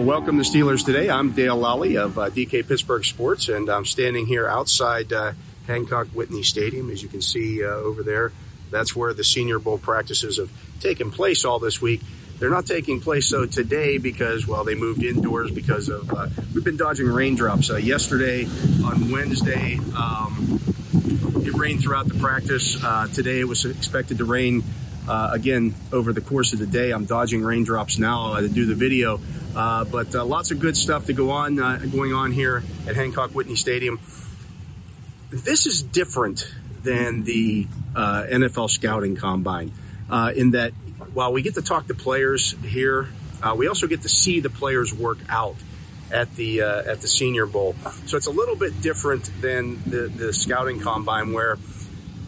Welcome to Steelers Today. I'm Dale Lolley of uh, DK Pittsburgh Sports, and I'm standing here outside uh, Hancock Whitney Stadium. As you can see uh, over there, that's where the Senior Bowl practices have taken place all this week. They're not taking place though today because, well, they moved indoors because of uh, we've been dodging raindrops. Uh, yesterday on Wednesday, um, it rained throughout the practice. Uh, today it was expected to rain again over the course of the day. I'm dodging raindrops now to do the video, uh, but uh, lots of good stuff to go on uh, going on here at Hancock Whitney Stadium. This is different than the uh, NFL scouting combine uh, in that while we get to talk to players here, uh, we also get to see the players work out at the uh, at the Senior Bowl. So it's a little bit different than the, the scouting combine where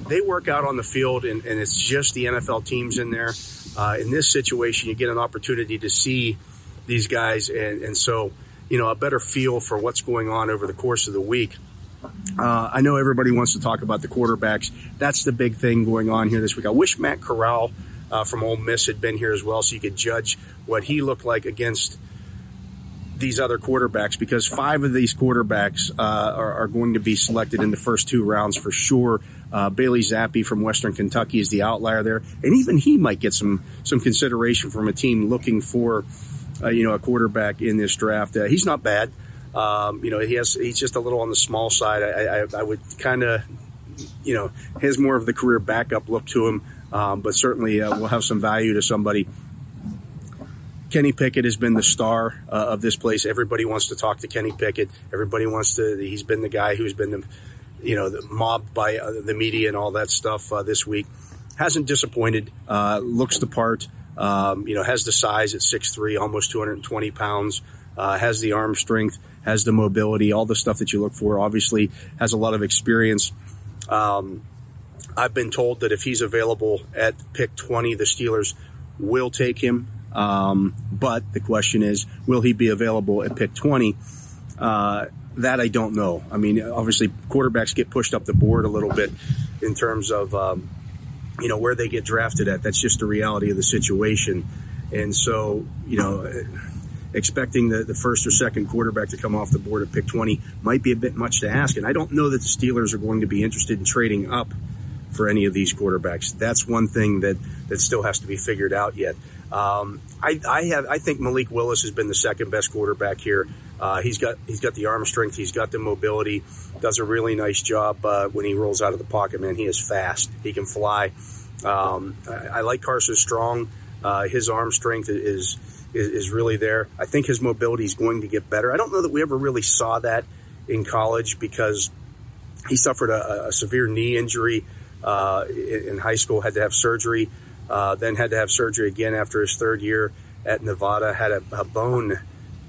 they work out on the field and, and it's just the NFL teams in there. Uh, in this situation, you get an opportunity to see these guys and, and so you know a better feel for what's going on over the course of the week. Uh, I know everybody wants to talk about the quarterbacks. That's the big thing going on here this week. I wish Matt Corral uh, from Ole Miss had been here as well, so you could judge what he looked like against these other quarterbacks. Because five of these quarterbacks uh, are, are going to be selected in the first two rounds for sure. Uh, Bailey Zappe from Western Kentucky is the outlier there, and even he might get some some consideration from a team looking for uh, you know a quarterback in this draft. Uh, he's not bad. Um, you know, he has he's just a little on the small side. I, I, I would kind of, you know, has more of the career backup look to him, um, but certainly uh, will have some value to somebody. Kenny Pickett has been the star uh, of this place. Everybody wants to talk to Kenny Pickett. Everybody wants to. He's been the guy who's been the, you know, mobbed by uh, the media and all that stuff this week. Hasn't disappointed. Looks the part. Um, you know, has the size at 6'3", almost 220 pounds. Uh, has the arm strength. Has the mobility. All the stuff that you look for. Obviously, has a lot of experience. Um, I've been told that if he's available at pick 20, the Steelers will take him. Um, but the question is, will he be available at pick 20? Uh, that I don't know. I mean, obviously, quarterbacks get pushed up the board a little bit in terms of, um, you know, where they get drafted at. That's just the reality of the situation. And so, you know, expecting the, the first or second quarterback to come off the board at pick 20 might be a bit much to ask. And I don't know that the Steelers are going to be interested in trading up for any of these quarterbacks. That's one thing that, that still has to be figured out yet. Um, I, I have I think Malik Willis has been the second best quarterback here. Uh, he's got he's got the arm strength, he's got the mobility, does a really nice job uh, when he rolls out of the pocket. Man, he is fast. He can fly. Um, I, I like Carson Strong. Uh, his arm strength is, is is really there. I think his mobility is going to get better. I don't know that we ever really saw that in college because he suffered a, a severe knee injury uh, in, high school, had to have surgery, uh, then had to have surgery again after his third year at Nevada, had a, a bone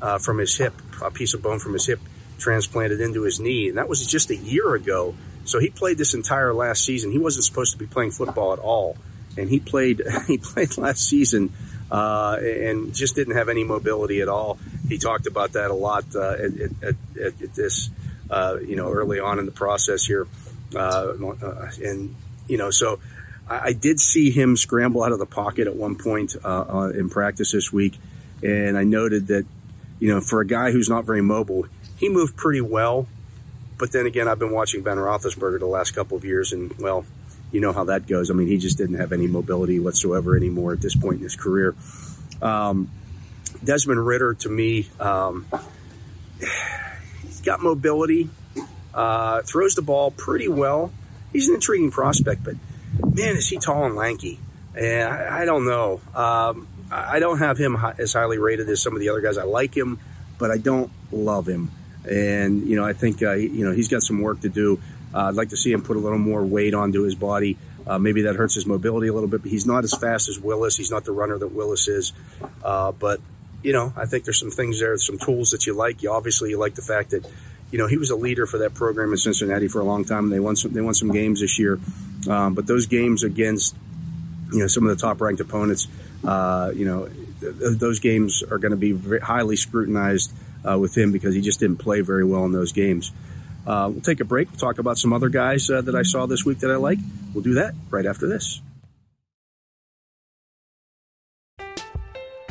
uh, from his hip, a piece of bone from his hip transplanted into his knee. And that was just a year ago. So he played this entire last season. He wasn't supposed to be playing football at all. And he played, he played last season, uh, and just didn't have any mobility at all. He talked about that a lot, uh, at, at, at, at this, uh, you know, early on in the process here. Uh, uh, and, you know, so I, did see him scramble out of the pocket at one point, uh, in practice this week. And I noted that, you know, for a guy who's not very mobile, he moved pretty well. But then again, I've been watching Ben Roethlisberger the last couple of years, and well, you know how that goes. I mean, he just didn't have any mobility whatsoever anymore at this point in his career. Um, Desmond Ridder, to me, um, he's got mobility, uh, throws the ball pretty well. He's an intriguing prospect, but man, is he tall and lanky. And I, I don't know. Um, I don't have him as highly rated as some of the other guys. I like him, but I don't love him. And, you know, I think, uh, you know, he's got some work to do. Uh, I'd like to see him put a little more weight onto his body. Uh, maybe that hurts his mobility a little bit, but he's not as fast as Willis. He's not the runner that Willis is. Uh, but, you know, I think there's some things there, some tools that you like. You obviously you like the fact that, you know, he was a leader for that program in Cincinnati for a long time. They won some, they won some games this year. Um, but those games against, you know, some of the top ranked opponents, uh, you know, th- those games are going to be very highly scrutinized uh, with him because he just didn't play very well in those games. Uh, we'll take a break. We'll talk about some other guys uh, that I saw this week that I like. We'll do that right after this.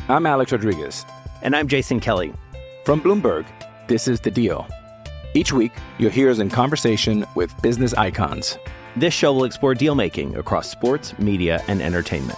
I'm Alex Rodriguez. And I'm Jason Kelly. From Bloomberg, this is The Deal. Each week, you'll hear us in conversation with business icons. This show will explore deal making across sports, media, and entertainment.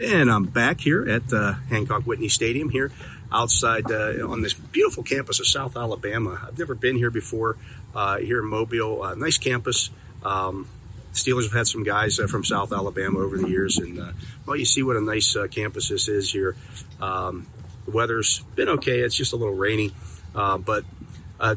And I'm back here at uh, Hancock Whitney Stadium here outside uh, on this beautiful campus of South Alabama. I've never been here before uh, here in Mobile. Uh, nice campus. Um, Steelers have had some guys uh, from South Alabama over the years, and uh, well, you see what a nice campus this is here. Um, the weather's been okay; it's just a little rainy, but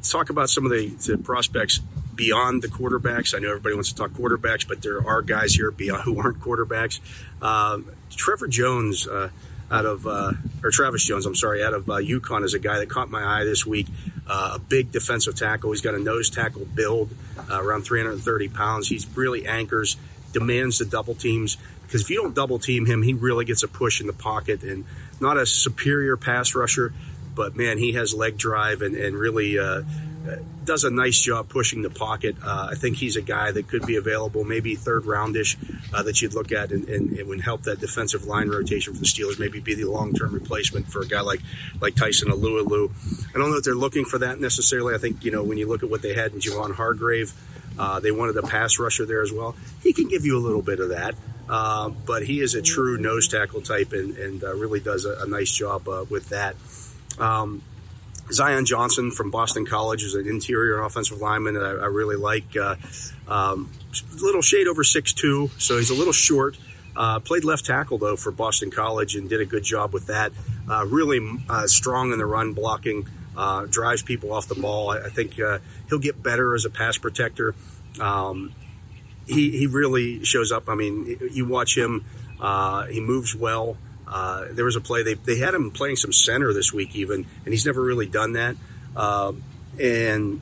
talk about some of the, the prospects beyond the quarterbacks. I know everybody wants to talk quarterbacks, but there are guys here beyond who aren't quarterbacks. Um, Trevor Jones uh, out of uh, or Travis Jones, I'm sorry, out of uh, UConn is a guy that caught my eye this week. Uh, a big defensive tackle. He's got a nose tackle build, uh, around 330 pounds. He's really anchors, demands the double teams because if you don't double team him, he really gets a push in the pocket and not a superior pass rusher, but man, he has leg drive and, and really uh, does a nice job pushing the pocket. Uh, I think he's a guy that could be available, maybe third roundish, uh, that you'd look at and, and it would help that defensive line rotation for the Steelers. Maybe be the long term replacement for a guy like like Tyson Alualu. I don't know if they're looking for that necessarily. I think you know when you look at what they had in Javon Hargrave, uh, they wanted a pass rusher there as well. He can give you a little bit of that. Uh, but he is a true nose tackle type and, and uh, really does a, a nice job uh, with that. Um, Zion Johnson from Boston College is an interior offensive lineman that I, I really like. Uh, um, little shade over 6'2, so he's a little short. Uh, played left tackle, though, for Boston College and did a good job with that. Uh, really uh, strong in the run blocking, uh, drives people off the ball. I, I think uh, he'll get better as a pass protector. Um, he, he really shows up. I mean, you watch him, uh, he moves well. Uh, there was a play they they had him playing some center this week even, and he's never really done that. Um, and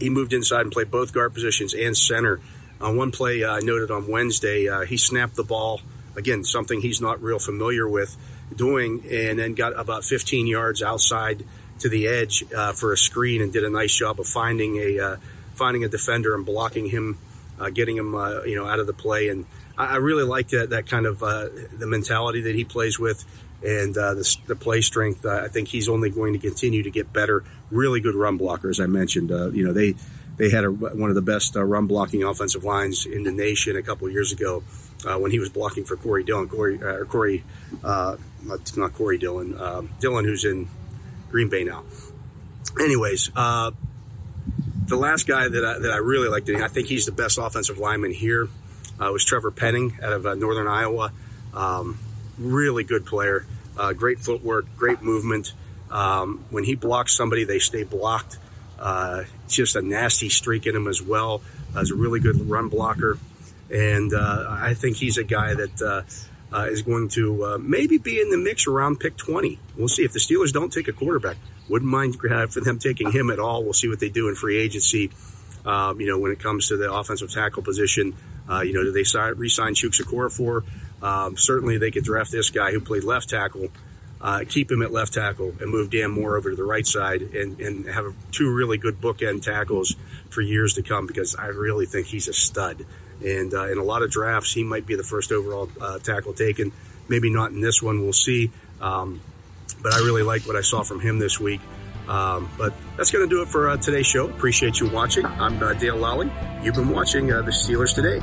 he moved inside and played both guard positions and center. On one play uh, I noted on Wednesday, uh, he snapped the ball again, something he's not real familiar with doing, and then got about 15 yards outside to the edge uh, for a screen and did a nice job of finding a uh, finding a defender and blocking him, uh, getting him uh, you know out of the play and. I really like that that kind of uh, the mentality that he plays with, and uh, the, the, play strength. Uh, I think he's only going to continue to get better. Really good run blocker, as I mentioned. Uh, you know they they had a, one of the best uh, run blocking offensive lines in the nation a couple years ago uh, when he was blocking for Corey Dillon. Corey or Corey, not, not Corey Dillon. Um, Dillon, who's in Green Bay now. Anyways. the last guy that I, that I really liked, I think he's the best offensive lineman here, uh, was Trevor Penning out of uh, Northern Iowa. Um, really good player, uh, great footwork, great movement. Um, when he blocks somebody, they stay blocked. Uh, just a nasty streak in him as well. Uh, he's a really good run blocker. And uh, I think he's a guy that is going to maybe be in the mix around pick 20. We'll see if the Steelers don't take a quarterback. Wouldn't mind for them taking him at all. We'll see what they do in free agency. Um, you know, when it comes to the offensive tackle position, uh, you know, do they sign, re-sign Chukwuma Okorafor? Um, certainly, they could draft this guy who played left tackle, uh, keep him at left tackle, and move Dan Moore over to the right side, and, and have two really good bookend tackles for years to come. Because I really think he's a stud, and uh, in a lot of drafts, he might be the first overall uh, tackle taken. Maybe not in this one. We'll see. Um, but I really like what I saw from him this week. Um, but that's going to do it for uh, today's show. Appreciate you watching. I'm uh, Dale Lolley. You've been watching uh, the Steelers today.